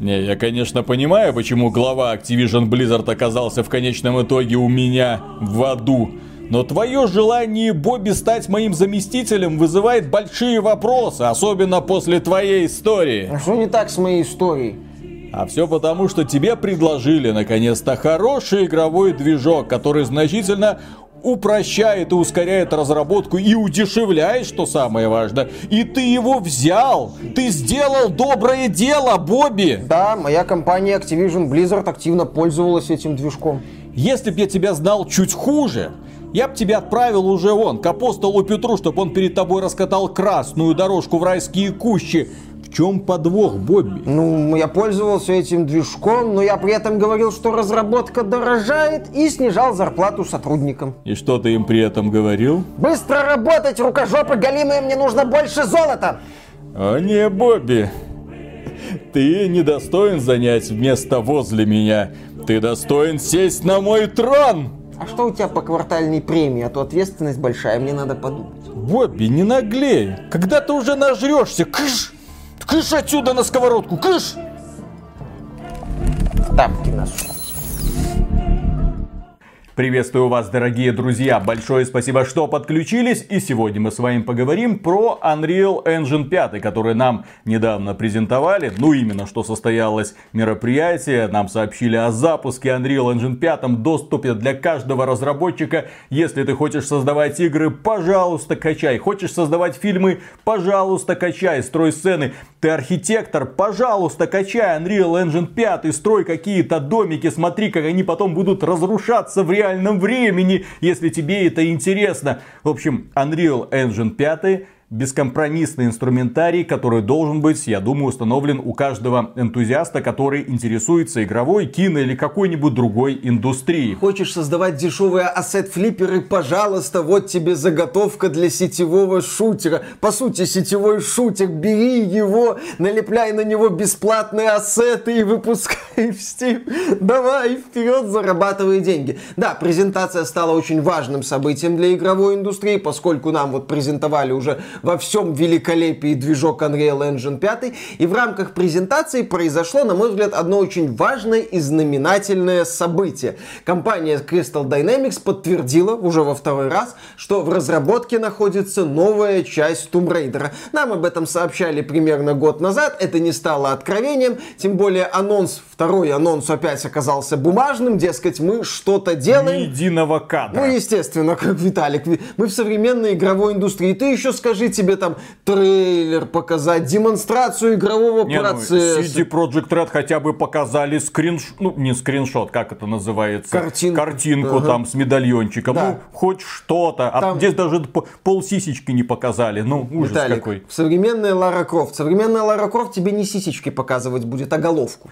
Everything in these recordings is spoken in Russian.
Не, я, конечно, понимаю, почему глава Activision Blizzard оказался в конечном итоге у меня в аду. Но твое желание, Бобби, стать моим заместителем вызывает большие вопросы, особенно после твоей истории. А что не так с моей историей? А все потому, что тебе предложили наконец-то хороший игровой движок, который значительно упрощает и ускоряет разработку и удешевляет, что самое важное. И ты его взял! Ты сделал доброе дело, Бобби! Да, моя компания Activision Blizzard активно пользовалась этим движком. Если бы я тебя знал чуть хуже, я бы тебя отправил уже вон, к апостолу Петру, чтобы он перед тобой раскатал красную дорожку в райские кущи. В чем подвох, Бобби? Ну, я пользовался этим движком, но я при этом говорил, что разработка дорожает и снижал зарплату сотрудникам. И что ты им при этом говорил? Быстро работать, рукожопы голимые, мне нужно больше золота! О не, Бобби, ты недостоин занять место возле меня. Ты достоин сесть на мой трон! А что у тебя по квартальной премии? А то ответственность большая, мне надо подумать. Бобби, не наглей. Когда ты уже нажрешься, кыш! Кыш отсюда на сковородку, кыш! Тапки ношу. Приветствую вас, дорогие друзья! Большое спасибо, что подключились. И сегодня мы с вами поговорим про Unreal Engine 5, который нам недавно презентовали. Ну, именно что состоялось мероприятие. Нам сообщили о запуске Unreal Engine 5, доступе для каждого разработчика. Если ты хочешь создавать игры, пожалуйста, качай. Хочешь создавать фильмы, пожалуйста, качай. Строй сцены. Ты архитектор, пожалуйста, качай Unreal Engine 5, строй какие-то домики, смотри, как они потом будут разрушаться в реальном времени, если тебе это интересно. В общем, Unreal Engine 5 бескомпромиссный инструментарий, который должен быть, я думаю, установлен у каждого энтузиаста, который интересуется игровой, кино или какой-нибудь другой индустрией. Хочешь создавать дешевые ассет-флипперы? Пожалуйста, вот тебе заготовка для сетевого шутера. По сути, сетевой шутер, бери его, налепляй на него бесплатные ассеты и выпускай в Steam. Давай, вперед, зарабатывай деньги. Да, презентация стала очень важным событием для игровой индустрии, поскольку нам вот презентовали уже во всем великолепии движок Unreal Engine 5. И в рамках презентации произошло, на мой взгляд, одно очень важное и знаменательное событие. Компания Crystal Dynamics подтвердила уже во второй раз, что в разработке находится новая часть Tomb Raider. Нам об этом сообщали примерно год назад, это не стало откровением, тем более анонс, второй анонс опять оказался бумажным, дескать, мы что-то делаем. Ни единого кадра. Ну, естественно, как Виталик, мы в современной игровой индустрии. Ты еще скажи тебе там трейлер показать, демонстрацию игрового Не, ну, процесса. CD Project Red хотя бы показали скриншот, ну не скриншот, как это называется? Картинку. Картинку Ага. там с медальончиком. Да. Ну, хоть что-то. А Там- здесь даже пол сисечки не показали. Ну, ужас Виталик, какой. современная Лара Крофт. Современная Лара Крофт тебе не сисечки показывать будет, а головку.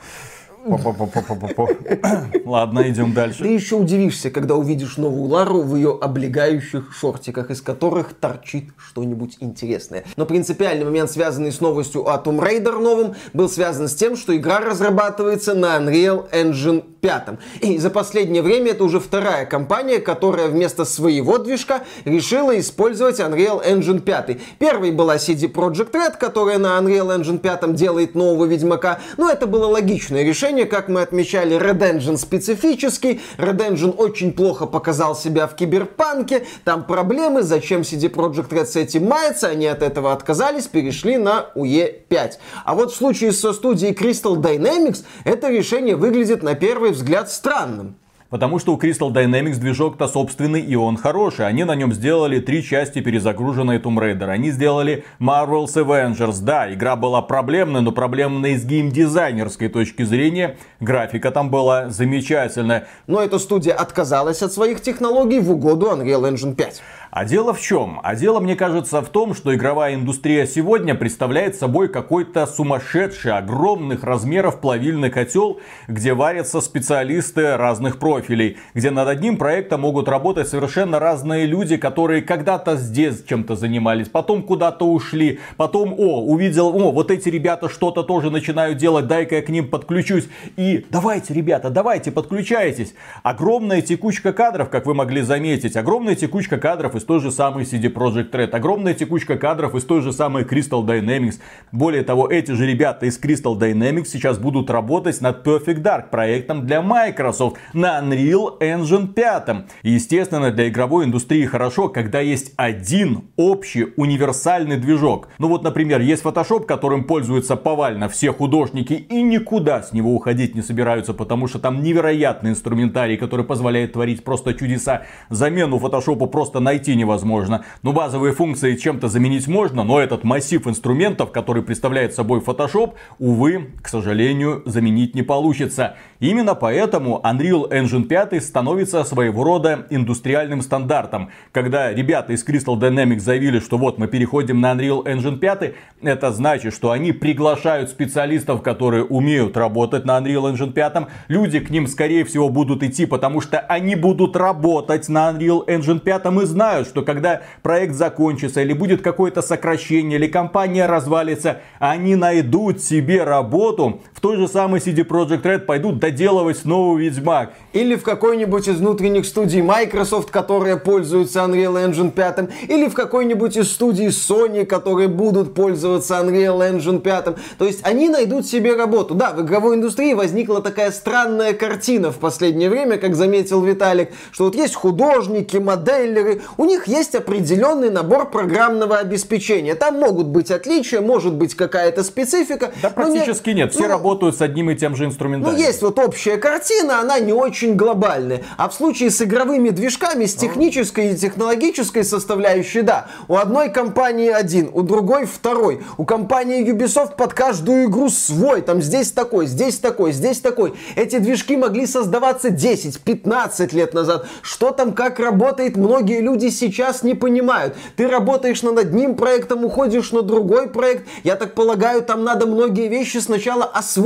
Ладно, идем дальше. Ты еще удивишься, когда увидишь новую Лару в ее облегающих шортиках, из которых торчит что-нибудь интересное. Но принципиальный момент, связанный с новостью о Tomb Raider новом, был связан с тем, что игра разрабатывается на Unreal Engine 5. И за последнее время это уже вторая компания, которая вместо своего движка решила использовать Unreal Engine 5. Первой была CD Projekt Red, которая на Unreal Engine 5 делает нового Ведьмака. Но это было логичное решение, как мы отмечали, Red Engine специфический, Red Engine очень плохо показал себя в Киберпанке, там проблемы, зачем CD Projekt Red с этим мается, они от этого отказались, перешли на UE5. А вот в случае со студией Crystal Dynamics это решение выглядит на первый взгляд странным. Потому что у Crystal Dynamics движок-то собственный и он хороший. Они на нем сделали три части перезагруженной Tomb Raider. Они сделали Marvel's Avengers. Да, игра была проблемной, но проблемной с геймдизайнерской точки зрения. Графика там была замечательная. Но эта студия отказалась от своих технологий в угоду Unreal Engine 5. А дело в чем? А дело, мне кажется, в том, что игровая индустрия сегодня представляет собой какой-то сумасшедший, огромных размеров плавильный котел, где варятся специалисты разных профилей, где над одним проектом могут работать совершенно разные люди, которые когда-то здесь чем-то занимались, потом куда-то ушли, потом, о, увидел, о, вот эти ребята что-то тоже начинают делать, дай-ка я к ним подключусь. И давайте, ребята, давайте, подключайтесь. Огромная текучка кадров, как вы могли заметить, огромная текучка кадров из той же самой CD Projekt Red, огромная текучка кадров из той же самой Crystal Dynamics. Более того, эти же ребята из Crystal Dynamics сейчас будут работать над Perfect Dark, проектом для Microsoft, на Unreal Engine 5. И, естественно, для игровой индустрии хорошо, когда есть один общий универсальный движок. Ну вот, например, есть Photoshop, которым пользуются повально все художники и никуда с него уходить не собираются, потому что там невероятный инструментарий, который позволяет творить просто чудеса. Замену Photoshop просто найти невозможно. Но базовые функции чем-то заменить можно, но этот массив инструментов, который представляет собой Photoshop, увы, к сожалению, заменить не получится. Именно поэтому Unreal Engine 5 становится своего рода индустриальным стандартом. Когда ребята из Crystal Dynamics заявили, что вот мы переходим на Unreal Engine 5, это значит, что они приглашают специалистов, которые умеют работать на Unreal Engine 5. Люди к ним, скорее всего, будут идти, потому что они будут работать на Unreal Engine 5 и знают, что когда проект закончится или будет какое-то сокращение, или компания развалится, они найдут себе работу в той же самой CD Projekt Red, пойдут доделывать новый Ведьмак. Или в какой-нибудь из внутренних студий Microsoft, которые пользуются Unreal Engine 5, или в какой-нибудь из студий Sony, которые будут пользоваться Unreal Engine 5. То есть они найдут себе работу. Да, в игровой индустрии возникла такая странная картина в последнее время, как заметил Виталик, что вот есть художники, моделлеры, у них есть определенный набор программного обеспечения. Там могут быть отличия, может быть какая-то специфика. Да практически нет, нет. все ну, работают с одним и тем же инструментарием. Ну есть вот общая картина, она не очень глобальная. А в случае с игровыми движками, с технической и технологической составляющей, да, у одной компании один, у другой второй. У компании Ubisoft под каждую игру свой. Там здесь такой, здесь такой, здесь такой. Эти движки могли создаваться 10-15 лет назад. Что там, как работает, многие люди сейчас не понимают. Ты работаешь над одним проектом, уходишь на другой проект. Я так полагаю, там надо многие вещи сначала освоить.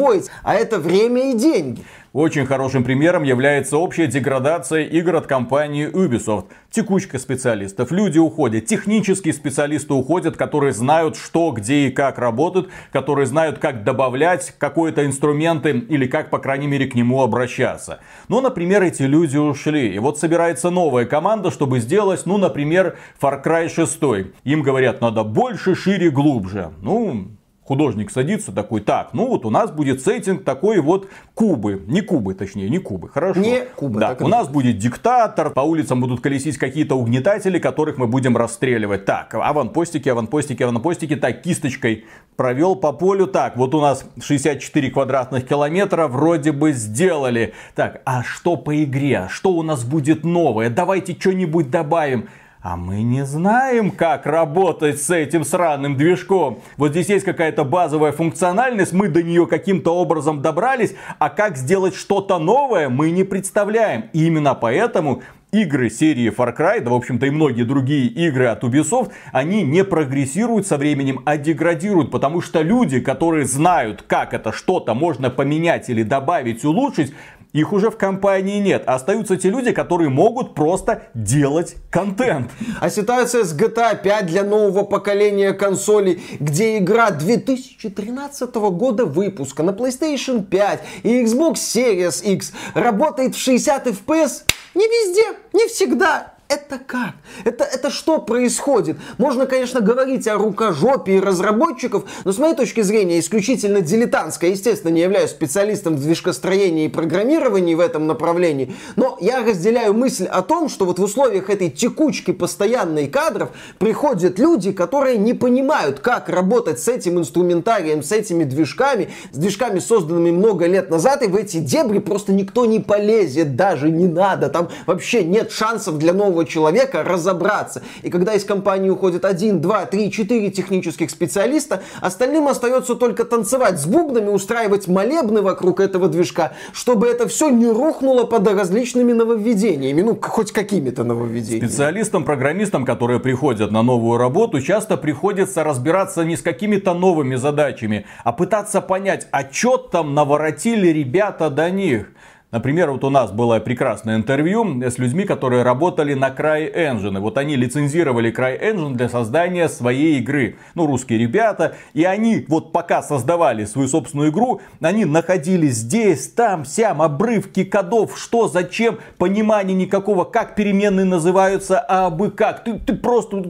А это время и деньги. Очень хорошим примером является общая деградация игр от компании Ubisoft. Текучка специалистов, люди уходят, технические специалисты уходят, которые знают, что, где и как работают, которые знают, как добавлять какой-то инструменты или как, по крайней мере, к нему обращаться. Ну, например, эти люди ушли. И вот собирается новая команда, чтобы сделать, ну, например, Far Cry 6. Им говорят, надо больше, шире, глубже. Ну, художник садится такой, так, ну вот у нас будет сеттинг такой вот Кубы, не Кубы, точнее, не Кубы, хорошо. Не Кубы. Да, у нас будет диктатор, по улицам будут колесить какие-то угнетатели, которых мы будем расстреливать. Так, аванпостики, аванпостики, аванпостики, так, кисточкой провел по полю, так, вот у нас 64 квадратных километра вроде бы сделали. Так, а что по игре? Что у нас будет новое? Давайте что-нибудь добавим. А мы не знаем, как работать с этим сраным движком. Вот здесь есть какая-то базовая функциональность, мы до нее каким-то образом добрались, а как сделать что-то новое, мы не представляем. И именно поэтому игры серии Far Cry, да в общем-то и многие другие игры от Ubisoft, они не прогрессируют со временем, а деградируют, потому что люди, которые знают, как это что-то можно поменять или добавить, улучшить, их уже в компании нет. Остаются те люди, которые могут просто делать контент. А ситуация с GTA 5 для нового поколения консолей, где игра 2013 года выпуска на PlayStation 5 и Xbox Series X работает в 60 FPS, не везде, не всегда это как? Это, это что происходит? Можно, конечно, говорить о рукожопии разработчиков, но с моей точки зрения исключительно дилетантская. Естественно, не являюсь специалистом в движкостроении и программировании в этом направлении, но я разделяю мысль о том, что вот в условиях этой текучки постоянной кадров приходят люди, которые не понимают, как работать с этим инструментарием, с этими движками, с движками, созданными много лет назад, и в эти дебри просто никто не полезет, даже не надо. Там вообще нет шансов для нового другого человека разобраться. И когда из компании уходит один, два, три, четыре технических специалиста, остальным остается только танцевать с бубнами, устраивать молебны вокруг этого движка, чтобы это все не рухнуло под различными нововведениями, ну, хоть какими-то нововведениями. Специалистам, программистам, которые приходят на новую работу, часто приходится разбираться не с какими-то новыми задачами, а пытаться понять, а что там наворотили ребята до них. Например, вот у нас было прекрасное интервью с людьми, которые работали на CryEngine. Вот они лицензировали CryEngine для создания своей игры. Ну, русские ребята. И они вот пока создавали свою собственную игру, они находили здесь, там, сям, обрывки кодов, что, зачем, понимания никакого, как переменные называются, а бы как. Ты, ты просто,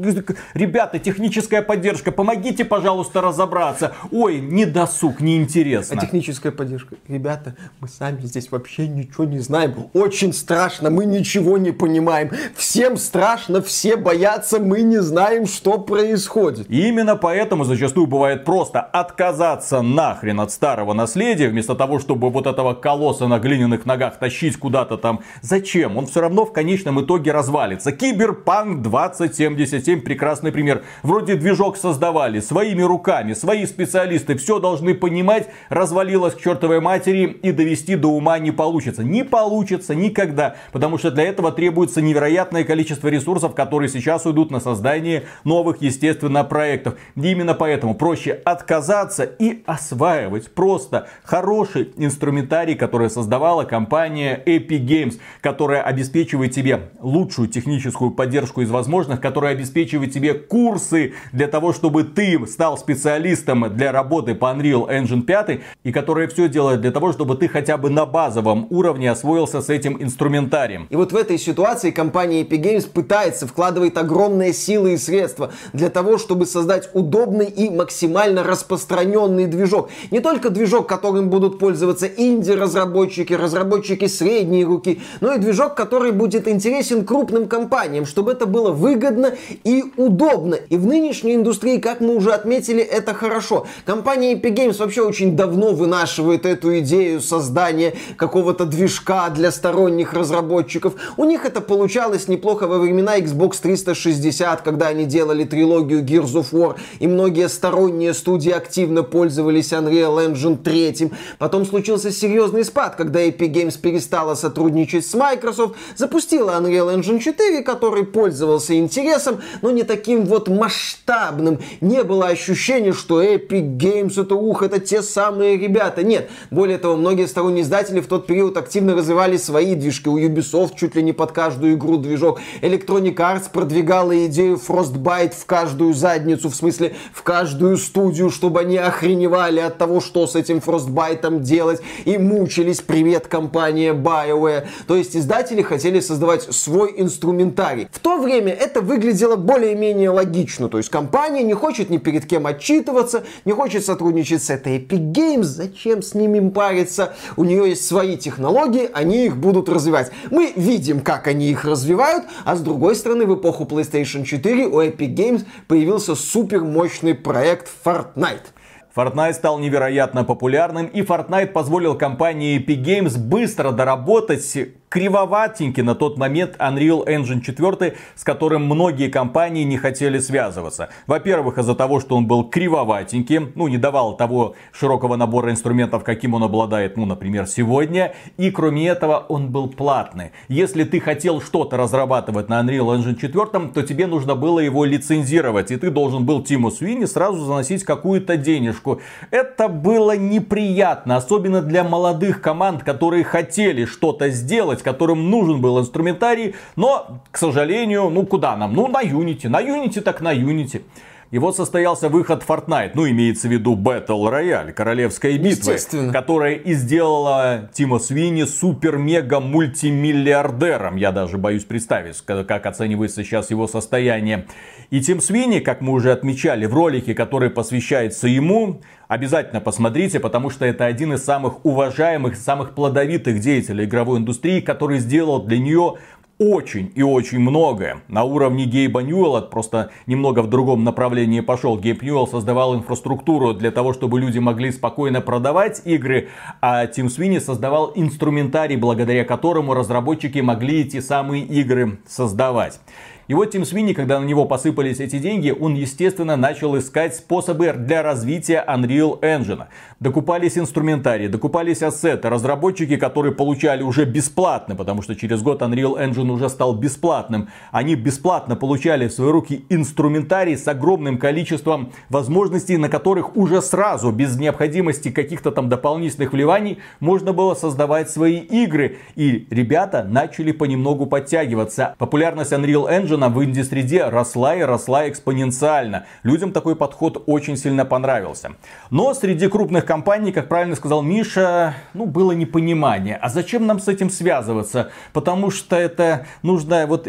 ребята, техническая поддержка, помогите, пожалуйста, разобраться. Ой, не досуг, неинтересно. А техническая поддержка. Ребята, мы сами здесь вообще ничего не знаем. Очень страшно, мы ничего не понимаем. Всем страшно, все боятся, мы не знаем, что происходит. И именно поэтому зачастую бывает просто отказаться нахрен от старого наследия, вместо того, чтобы вот этого колосса на глиняных ногах тащить куда-то там. Зачем? Он все равно в конечном итоге развалится. Киберпанк 2077 прекрасный пример. Вроде движок создавали своими руками, свои специалисты все должны понимать, развалилось к чертовой матери и довести до ума не получится. Не получится никогда, потому что для этого требуется невероятное количество ресурсов, которые сейчас уйдут на создание новых, естественно, проектов. И именно поэтому проще отказаться и осваивать просто хороший инструментарий, который создавала компания Epic Games, которая обеспечивает тебе лучшую техническую поддержку из возможных, которая обеспечивает тебе курсы для того, чтобы ты стал специалистом для работы по Unreal Engine 5, и которая все делает для того, чтобы ты хотя бы на базовом уровне освоился с этим инструментарием. И вот в этой ситуации компания Epic Games пытается, вкладывает огромные силы и средства для того, чтобы создать удобный и максимально распространенный движок. Не только движок, которым будут пользоваться инди-разработчики, разработчики средней руки, но и движок, который будет интересен крупным компаниям, чтобы это было выгодно и удобно. И в нынешней индустрии, как мы уже отметили, это хорошо. Компания Epic Games вообще очень давно вынашивает эту идею создания какого-то движка для сторонних разработчиков. У них это получалось неплохо во времена Xbox 360, когда они делали трилогию Gears of War, и многие сторонние студии активно пользовались Unreal Engine 3. Потом случился серьезный спад, когда Epic Games перестала сотрудничать с Microsoft, запустила Unreal Engine 4, который пользовался интересом, но не таким вот масштабным. Не было ощущения, что Epic Games это ух, это те самые ребята. Нет. Более того, многие сторонние издатели в тот период активно развивали свои движки. У Ubisoft чуть ли не под каждую игру движок. Electronic Arts продвигала идею Frostbite в каждую задницу, в смысле в каждую студию, чтобы они охреневали от того, что с этим Frostbite делать и мучились. Привет, компания BioWare. То есть издатели хотели создавать свой инструментарий. В то время это выглядело более-менее логично. То есть компания не хочет ни перед кем отчитываться, не хочет сотрудничать с этой Epic Games. Зачем с ними париться? У нее есть свои технологии, они их будут развивать. Мы видим, как они их развивают, а с другой стороны, в эпоху PlayStation 4 у Epic Games появился супер мощный проект Fortnite. Fortnite стал невероятно популярным, и Fortnite позволил компании Epic Games быстро доработать кривоватенький на тот момент Unreal Engine 4, с которым многие компании не хотели связываться. Во-первых, из-за того, что он был кривоватеньким, ну, не давал того широкого набора инструментов, каким он обладает, ну, например, сегодня. И кроме этого, он был платный. Если ты хотел что-то разрабатывать на Unreal Engine 4, то тебе нужно было его лицензировать. И ты должен был Тиму Суини сразу заносить какую-то денежку. Это было неприятно, особенно для молодых команд, которые хотели что-то сделать, которым нужен был инструментарий, но, к сожалению, ну куда нам? Ну на Unity, на Unity так на Unity. И вот состоялся выход Fortnite, ну имеется в виду Battle Royale, королевская битва, которая и сделала Тима Свини супер-мега-мультимиллиардером. Я даже боюсь представить, как оценивается сейчас его состояние. И Тим Свини, как мы уже отмечали в ролике, который посвящается ему, обязательно посмотрите, потому что это один из самых уважаемых, самых плодовитых деятелей игровой индустрии, который сделал для нее очень и очень многое. На уровне Гейба Ньюэлла, просто немного в другом направлении пошел. Гейб Ньюэлл создавал инфраструктуру для того, чтобы люди могли спокойно продавать игры, а Тим Свини создавал инструментарий, благодаря которому разработчики могли эти самые игры создавать. И вот Тим Свини, когда на него посыпались эти деньги, он, естественно, начал искать способы для развития Unreal Engine. Докупались инструментарии, докупались ассеты, разработчики, которые получали уже бесплатно, потому что через год Unreal Engine уже стал бесплатным. Они бесплатно получали в свои руки инструментарий с огромным количеством возможностей, на которых уже сразу, без необходимости каких-то там дополнительных вливаний, можно было создавать свои игры. И ребята начали понемногу подтягиваться. Популярность Unreal Engine в инди-среде росла и росла экспоненциально. Людям такой подход очень сильно понравился. Но среди крупных компаний, как правильно сказал Миша, ну, было непонимание. А зачем нам с этим связываться? Потому что это нужно, вот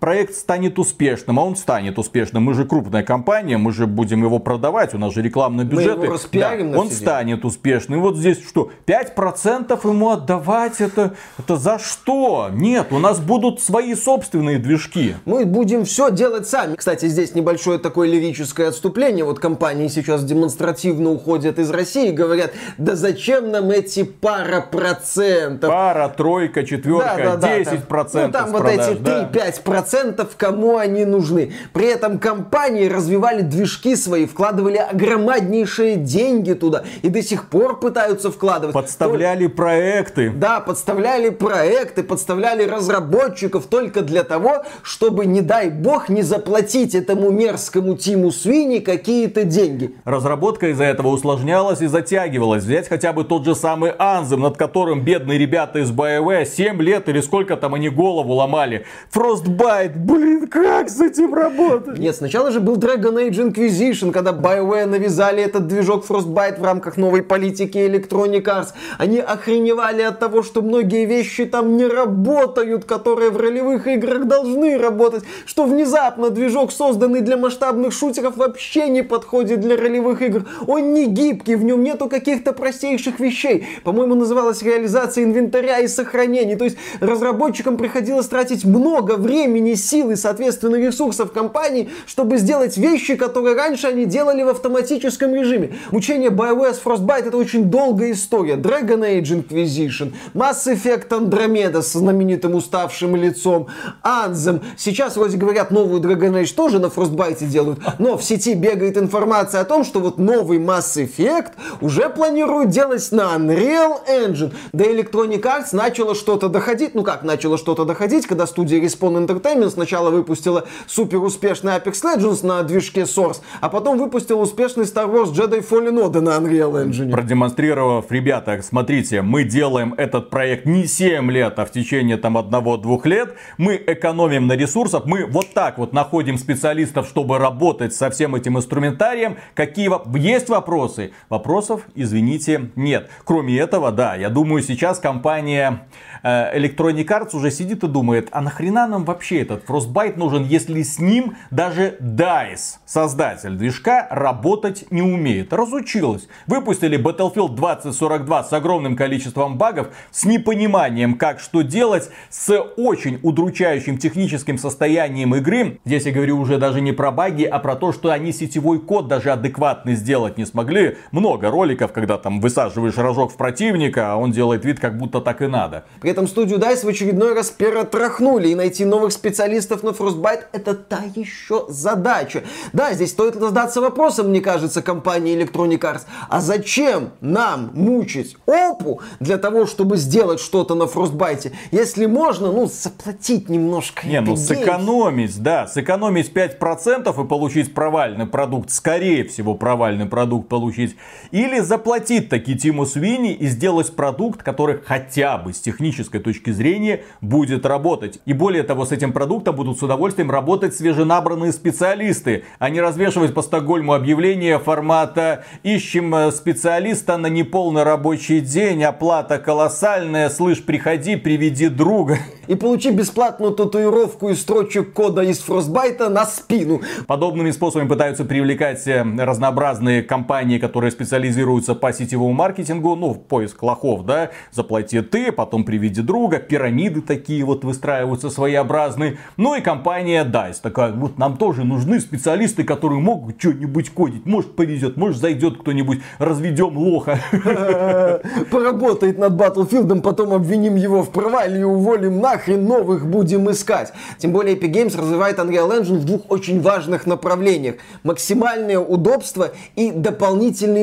проект станет успешным, а он станет успешным. Мы же крупная компания, мы же будем его продавать, у нас же рекламные бюджеты. Мы его да, он станет успешным. И вот здесь что, 5% ему отдавать, это, это за что? Нет, у нас будут свои собственные движки. Мы будем все делать сами. Кстати, здесь небольшое такое лирическое отступление. Вот компании сейчас демонстративно уходят из России говорят, да зачем нам эти пара процентов? Пара, тройка, четверка, да, да, 10 да, процентов. Ну там вот продаж, эти 3-5 да. процентов, кому они нужны. При этом компании развивали движки свои, вкладывали огромнейшие деньги туда и до сих пор пытаются вкладывать. Подставляли То... проекты. Да, подставляли проекты, подставляли разработчиков только для того, чтобы, не дай бог, не заплатить этому мерзкому Тиму Свини какие-то деньги. Разработка из-за этого усложнялась и затягивалась затягивалось. Взять хотя бы тот же самый Анзем, над которым бедные ребята из BioWare 7 лет или сколько там они голову ломали. Frostbite, блин, как с этим работать? Нет, сначала же был Dragon Age Inquisition, когда BioWare навязали этот движок Frostbite в рамках новой политики Electronic Arts. Они охреневали от того, что многие вещи там не работают, которые в ролевых играх должны работать, что внезапно движок, созданный для масштабных шутеров, вообще не подходит для ролевых игр. Он не гибкий, в нем нету нету каких-то простейших вещей. По-моему, называлась реализация инвентаря и сохранения. То есть разработчикам приходилось тратить много времени, сил и, соответственно, ресурсов компании, чтобы сделать вещи, которые раньше они делали в автоматическом режиме. Учение BioWare Frostbite это очень долгая история. Dragon Age Inquisition, Mass Effect Andromeda с знаменитым уставшим лицом, Anthem. Сейчас, вроде говорят, новую Dragon Age тоже на Frostbite делают, но в сети бегает информация о том, что вот новый Mass Effect уже планируют делать на Unreal Engine. До Electronic Arts начало что-то доходить. Ну как начало что-то доходить, когда студия Respawn Entertainment сначала выпустила супер успешный Apex Legends на движке Source, а потом выпустила успешный Star Wars Jedi Fallen Order на Unreal Engine. Продемонстрировав, ребята, смотрите, мы делаем этот проект не 7 лет, а в течение там одного-двух лет. Мы экономим на ресурсах, мы вот так вот находим специалистов, чтобы работать со всем этим инструментарием. Какие есть вопросы? Вопросов вопросов, извините, нет. Кроме этого, да, я думаю, сейчас компания э, Electronic Arts уже сидит и думает, а нахрена нам вообще этот Frostbite нужен, если с ним даже DICE, создатель движка, работать не умеет. Разучилась. Выпустили Battlefield 2042 с огромным количеством багов, с непониманием, как что делать, с очень удручающим техническим состоянием игры. Здесь я говорю уже даже не про баги, а про то, что они сетевой код даже адекватный сделать не смогли. Много роликов роликов, когда там высаживаешь рожок в противника, а он делает вид, как будто так и надо. При этом студию DICE в очередной раз перетрахнули, и найти новых специалистов на Frostbite это та еще задача. Да, здесь стоит задаться вопросом, мне кажется, компании Electronic Arts, а зачем нам мучить опу для того, чтобы сделать что-то на Frostbite, если можно, ну, заплатить немножко. Не, ну сэкономить, да, сэкономить 5% и получить провальный продукт, скорее всего провальный продукт получить, или или заплатить таки Тиму Свини и сделать продукт, который хотя бы с технической точки зрения будет работать. И более того, с этим продуктом будут с удовольствием работать свеженабранные специалисты, а не развешивать по Стокгольму объявления формата «Ищем э, специалиста на неполный рабочий день, оплата колоссальная, слышь, приходи, приведи друга». И получи бесплатную татуировку из строчек кода из Фростбайта на спину. Подобными способами пытаются привлекать э, разнообразные компании, которые специализируются специализируются по сетевому маркетингу, ну, поиск лохов, да, заплати ты, потом приведи друга, пирамиды такие вот выстраиваются своеобразные. Ну и компания DICE такая, вот нам тоже нужны специалисты, которые могут что-нибудь кодить. Может повезет, может зайдет кто-нибудь, разведем лоха. Поработает над Battlefield, потом обвиним его в провале и уволим нахрен, новых будем искать. Тем более Epic Games развивает Unreal Engine в двух очень важных направлениях. Максимальное удобство и дополнительный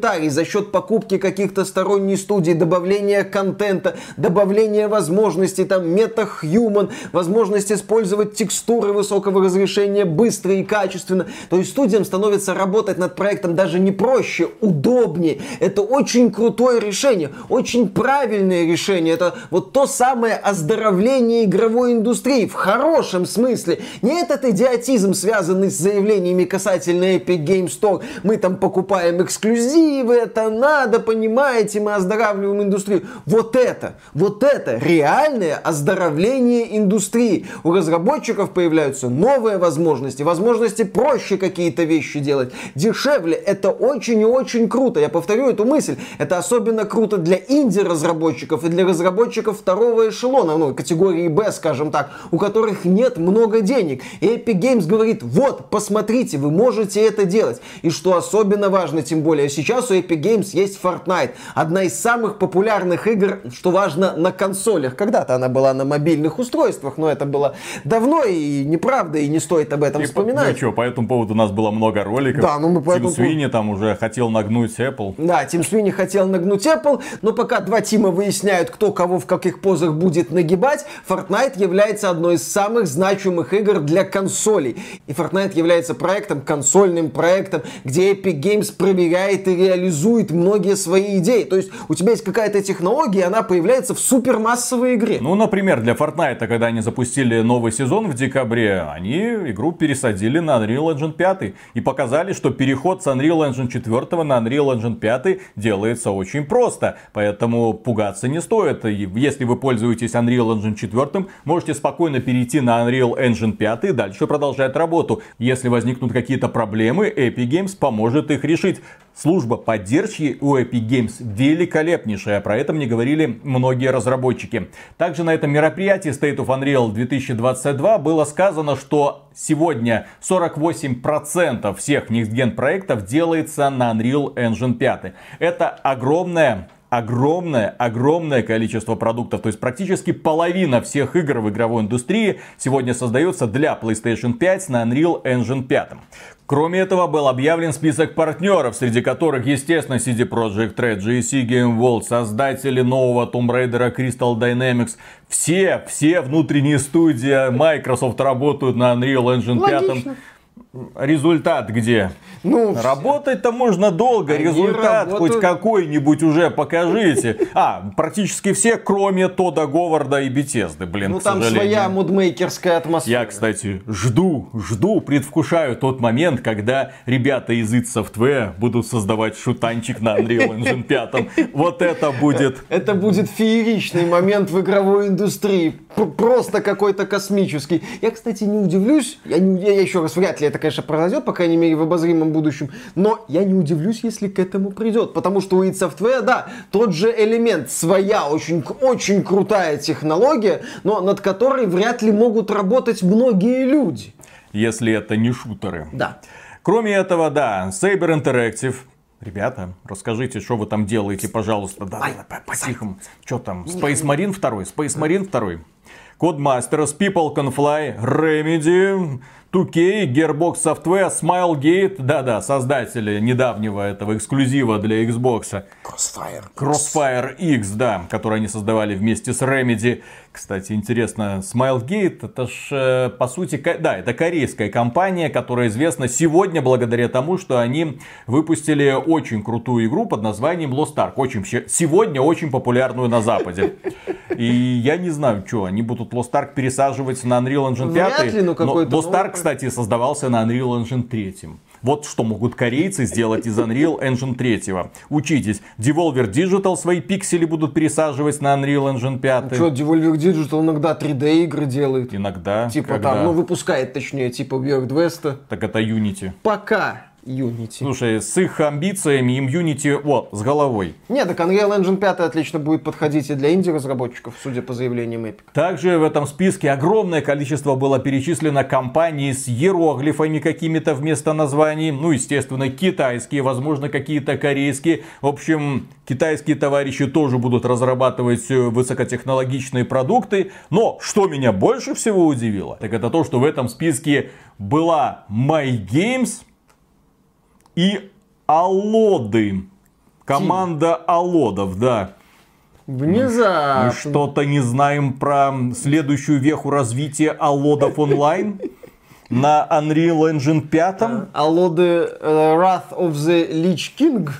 инструментарий за счет покупки каких-то сторонних студий, добавления контента, добавления возможностей, там, MetaHuman, возможность использовать текстуры высокого разрешения быстро и качественно. То есть студиям становится работать над проектом даже не проще, удобнее. Это очень крутое решение, очень правильное решение. Это вот то самое оздоровление игровой индустрии в хорошем смысле. Не этот идиотизм, связанный с заявлениями касательно Epic Game Store. Мы там покупаем эксклюзивы, это надо, понимаете, мы оздоравливаем индустрию. Вот это, вот это реальное оздоровление индустрии. У разработчиков появляются новые возможности, возможности проще какие-то вещи делать, дешевле. Это очень и очень круто. Я повторю эту мысль. Это особенно круто для инди-разработчиков и для разработчиков второго эшелона, ну, категории Б, скажем так, у которых нет много денег. И Epic Games говорит, вот, посмотрите, вы можете это делать. И что особенно важно, тем более сейчас у Epic Games есть Fortnite, одна из самых популярных игр, что важно, на консолях. Когда-то она была на мобильных устройствах, но это было давно и неправда, и не стоит об этом И вспоминать. Ну что, по этому поводу у нас было много роликов. Да, ну мы по Тим этому Свини там уже хотел нагнуть Apple. Да, Тим Свини хотел нагнуть Apple, но пока два Тима выясняют, кто кого в каких позах будет нагибать, Fortnite является одной из самых значимых игр для консолей. И Fortnite является проектом, консольным проектом, где Epic Games проверяет и реализует многие свои идеи. То есть у тебя есть какая-то технология, она появляется в супермассовой игре. Ну, например, для Fortnite, когда они запустили новый сезон в декабре, они игру пересадили на Unreal Engine 5 и показали, что переход с Unreal Engine 4 на Unreal Engine 5 делается очень просто. Поэтому пугаться не стоит. Если вы пользуетесь Unreal Engine 4, можете спокойно перейти на Unreal Engine 5 и дальше продолжать работу. Если возникнут какие-то проблемы, Epic Games поможет их решить. Служба поддержки у Epic Games великолепнейшая. Про это мне говорили многие разработчики. Также на этом мероприятии State of Unreal 2022 было сказано, что сегодня 48% всех Next проектов делается на Unreal Engine 5. Это огромная огромное, огромное количество продуктов. То есть практически половина всех игр в игровой индустрии сегодня создается для PlayStation 5 на Unreal Engine 5. Кроме этого, был объявлен список партнеров, среди которых, естественно, CD Projekt Red, GSC Game World, создатели нового Tomb Raider Crystal Dynamics. Все, все внутренние студии Microsoft работают на Unreal Engine 5. Результат где? Ну, Работать-то можно долго, Они результат работают- хоть какой-нибудь уже покажите. А, практически все, кроме Тода Говарда и Бетезды, блин, ну там сожалению. своя мудмейкерская атмосфера. Я, кстати, жду, жду, предвкушаю тот момент, когда ребята из id Software будут создавать шутанчик на Unreal Engine 5. Вот это будет Это будет фееричный момент в игровой индустрии. Просто какой-то космический. Я, кстати, не удивлюсь, я, я еще раз, вряд ли это, конечно, произойдет, по крайней мере, в обозримом будущем, но я не удивлюсь, если к этому придет. Потому что у id Software, да, тот же элемент, своя очень, очень крутая технология, но над которой вряд ли могут работать многие люди. если это не шутеры. Да. Кроме этого, да, Saber Interactive. Ребята, расскажите, что вы там делаете, пожалуйста. Да, да, да, по- по-тихому. Что там? Space Marine 2? Space Marine 2. Codemasters, People Can Fly, Remedy, 2K, Gearbox Software, Smilegate. Да-да, создатели недавнего этого эксклюзива для Xbox. Crossfire. Crossfire X, да, который они создавали вместе с Remedy. Кстати, интересно, Smilegate, это ж, э, по сути, да, это корейская компания, которая известна сегодня благодаря тому, что они выпустили очень крутую игру под названием Lost Ark. Очень, сегодня очень популярную на Западе. И я не знаю, что, они будут Lost Ark пересаживать на Unreal Engine 5. Вряд ли, ну, какой-то Lost Ark, кстати, создавался на Unreal Engine 3. Вот что могут корейцы сделать из Unreal Engine 3. Учитесь. Devolver Digital свои пиксели будут пересаживать на Unreal Engine 5. Что, Devolver Digital иногда 3D игры делает. Иногда. Типа когда- там, ну выпускает точнее, типа Beyond West. Так это Unity. Пока Unity. Слушай, с их амбициями им Unity, вот, с головой. Нет, так Unreal Engine 5 отлично будет подходить и для инди-разработчиков, судя по заявлениям Epic. Также в этом списке огромное количество было перечислено компаний с иероглифами какими-то вместо названий. Ну, естественно, китайские, возможно, какие-то корейские. В общем, китайские товарищи тоже будут разрабатывать высокотехнологичные продукты. Но, что меня больше всего удивило, так это то, что в этом списке была My Games и Алоды. Команда Алодов, да. Внезапно. Мы что-то не знаем про следующую веху развития Алодов онлайн на Unreal Engine 5. Алоды uh, Wrath of the Lich King.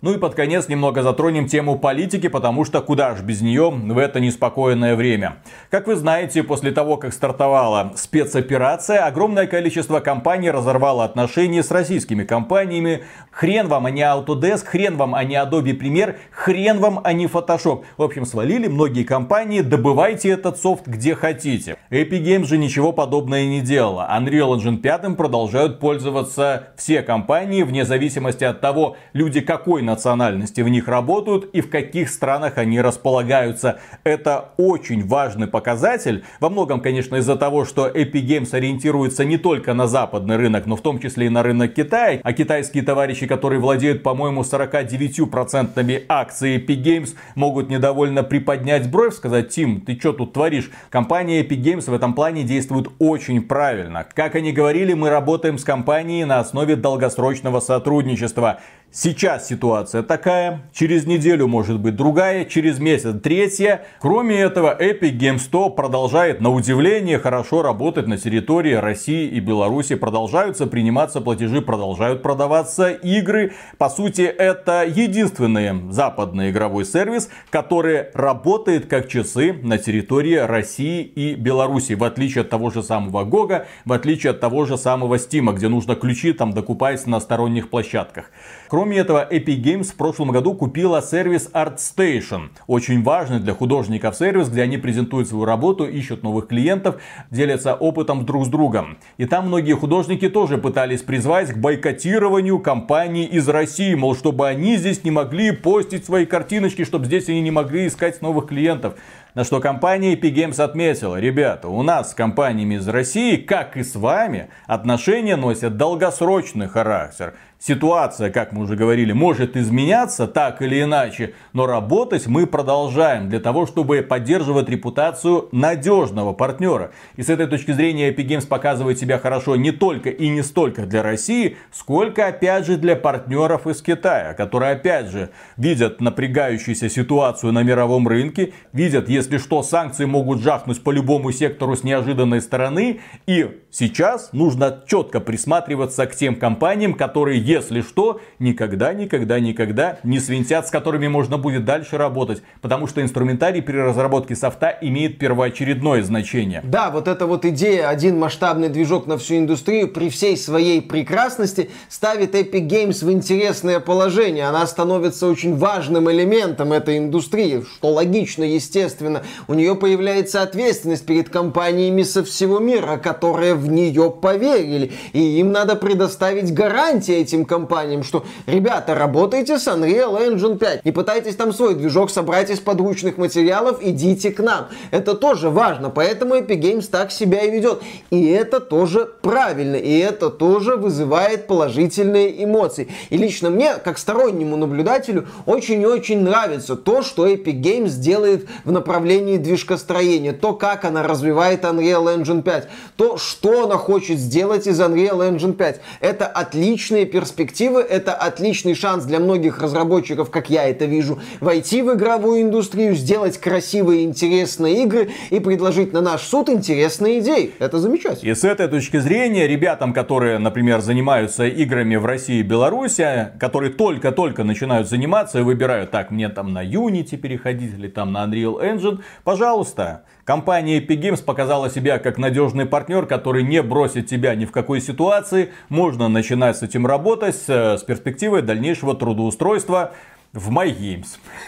Ну и под конец немного затронем тему политики, потому что куда ж без нее в это неспокойное время. Как вы знаете, после того, как стартовала спецоперация, огромное количество компаний разорвало отношения с российскими компаниями. Хрен вам, а не Autodesk, хрен вам, а не Adobe Premiere, хрен вам, а не Photoshop. В общем, свалили многие компании, добывайте этот софт где хотите. Epic Games же ничего подобного не делала. Unreal Engine 5 продолжают пользоваться все компании, вне зависимости от того, люди какой национальности в них работают и в каких странах они располагаются. Это очень важный показатель. Во многом, конечно, из-за того, что Epic Games ориентируется не только на западный рынок, но в том числе и на рынок Китая. А китайские товарищи, которые владеют, по-моему, 49% акций Epic Games, могут недовольно приподнять бровь, сказать, Тим, ты что тут творишь? Компания Epic Games в этом плане действует очень правильно. Как они говорили, мы работаем с компанией на основе долгосрочного сотрудничества. Сейчас ситуация такая, через неделю может быть другая, через месяц третья. Кроме этого, Epic Games Store продолжает на удивление хорошо работать на территории России и Беларуси. Продолжаются приниматься платежи, продолжают продаваться игры. По сути, это единственный западный игровой сервис, который работает как часы на территории России и Беларуси. В отличие от того же самого Гога, в отличие от того же самого Стима, где нужно ключи там докупать на сторонних площадках. Кроме этого, Epic Games в прошлом году купила сервис ArtStation. Очень важный для художников сервис, где они презентуют свою работу, ищут новых клиентов, делятся опытом друг с другом. И там многие художники тоже пытались призвать к бойкотированию компаний из России, мол, чтобы они здесь не могли постить свои картиночки, чтобы здесь они не могли искать новых клиентов. На что компания Epic Games отметила, ребята, у нас с компаниями из России, как и с вами, отношения носят долгосрочный характер. Ситуация, как мы уже говорили, может изменяться так или иначе, но работать мы продолжаем для того, чтобы поддерживать репутацию надежного партнера. И с этой точки зрения Epic Games показывает себя хорошо не только и не столько для России, сколько опять же для партнеров из Китая, которые опять же видят напрягающуюся ситуацию на мировом рынке, видят, если что, санкции могут жахнуть по любому сектору с неожиданной стороны, и сейчас нужно четко присматриваться к тем компаниям, которые если что, никогда, никогда, никогда не свинтят, с которыми можно будет дальше работать. Потому что инструментарий при разработке софта имеет первоочередное значение. Да, вот эта вот идея, один масштабный движок на всю индустрию при всей своей прекрасности ставит Epic Games в интересное положение. Она становится очень важным элементом этой индустрии, что логично, естественно. У нее появляется ответственность перед компаниями со всего мира, которые в нее поверили. И им надо предоставить гарантии этим компаниям, что, ребята, работайте с Unreal Engine 5, не пытайтесь там свой движок собрать из подручных материалов, идите к нам. Это тоже важно, поэтому Epic Games так себя и ведет. И это тоже правильно, и это тоже вызывает положительные эмоции. И лично мне, как стороннему наблюдателю, очень и очень нравится то, что Epic Games делает в направлении движкостроения, то, как она развивает Unreal Engine 5, то, что она хочет сделать из Unreal Engine 5. Это отличные перспективы, это отличный шанс для многих разработчиков, как я это вижу, войти в игровую индустрию, сделать красивые, интересные игры и предложить на наш суд интересные идеи. Это замечательно. И с этой точки зрения, ребятам, которые, например, занимаются играми в России и Беларуси, которые только-только начинают заниматься и выбирают, так, мне там на Unity переходить или там на Unreal Engine, пожалуйста, Компания Epic Games показала себя как надежный партнер, который не бросит тебя ни в какой ситуации. Можно начинать с этим работать с перспективой дальнейшего трудоустройства в MyGames.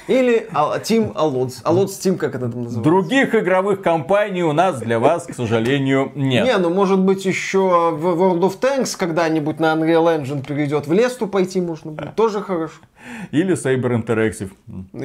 Или а, Team Allods. Allods Team, как это там называется? Других игровых компаний у нас для вас, к сожалению, нет. Не, ну может быть еще в World of Tanks когда-нибудь на Unreal Engine перейдет. В Лесту пойти можно будет. Тоже хорошо. Или Saber Interactive.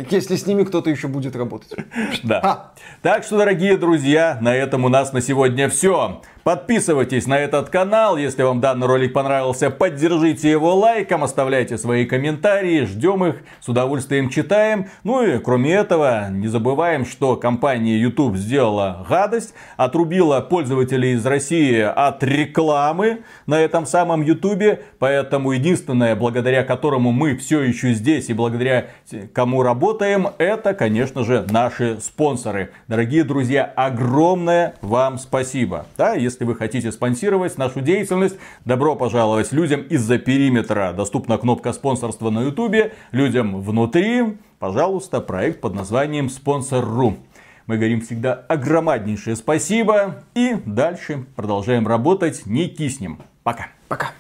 Если с ними кто-то еще будет работать. Да. А. Так что, дорогие друзья, на этом у нас на сегодня все. Подписывайтесь на этот канал. Если вам данный ролик понравился, поддержите его лайком, оставляйте свои комментарии, ждем их, с удовольствием читаем. Ну и кроме этого, не забываем, что компания YouTube сделала гадость, отрубила пользователей из России от рекламы на этом самом YouTube. Поэтому единственное, благодаря которому мы все еще здесь и благодаря кому работаем, это, конечно же, наши спонсоры. Дорогие друзья, огромное вам спасибо. Да, если если вы хотите спонсировать нашу деятельность, добро пожаловать людям из-за периметра. Доступна кнопка спонсорства на ютубе. Людям внутри, пожалуйста, проект под названием Спонсор.ру. Мы говорим всегда огромнейшее спасибо. И дальше продолжаем работать, не киснем. Пока. Пока.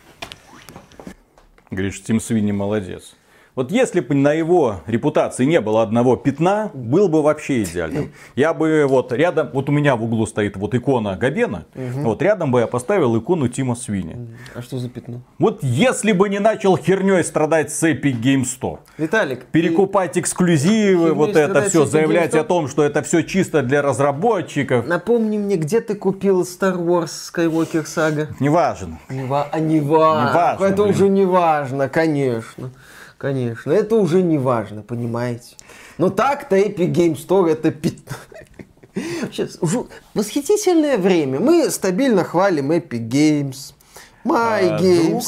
Говоришь, Тим Свини молодец. Вот если бы на его репутации не было одного пятна, был бы вообще идеальным. Я бы вот рядом, вот у меня в углу стоит вот икона Габена, угу. вот рядом бы я поставил икону Тима Свини. А что за пятно? Вот если бы не начал херней страдать с Epic Game Store. Виталик. Перекупать эксклюзивы, вот это все, заявлять о том, что это все чисто для разработчиков. Напомни мне, где ты купил Star Wars Skywalker Saga? Неважно. Не ва... А не важно. Не важно это блин. уже не важно, конечно. Конечно, это уже не важно, понимаете. Но так-то Epic Game Store это пятно. Сейчас, уже восхитительное время. Мы стабильно хвалим Epic Games, My а Games. Друг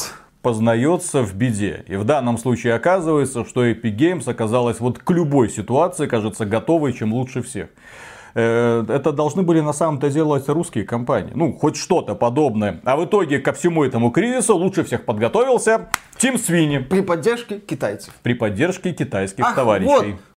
познается в беде. И в данном случае оказывается, что Epic Games оказалась вот к любой ситуации, кажется, готовой, чем лучше всех. Э, это должны были на самом-то делать русские компании. Ну, хоть что-то подобное. А в итоге ко всему этому кризису лучше всех подготовился Тим Свини. При поддержке китайцев. При поддержке китайских Ах, товарищей. Вот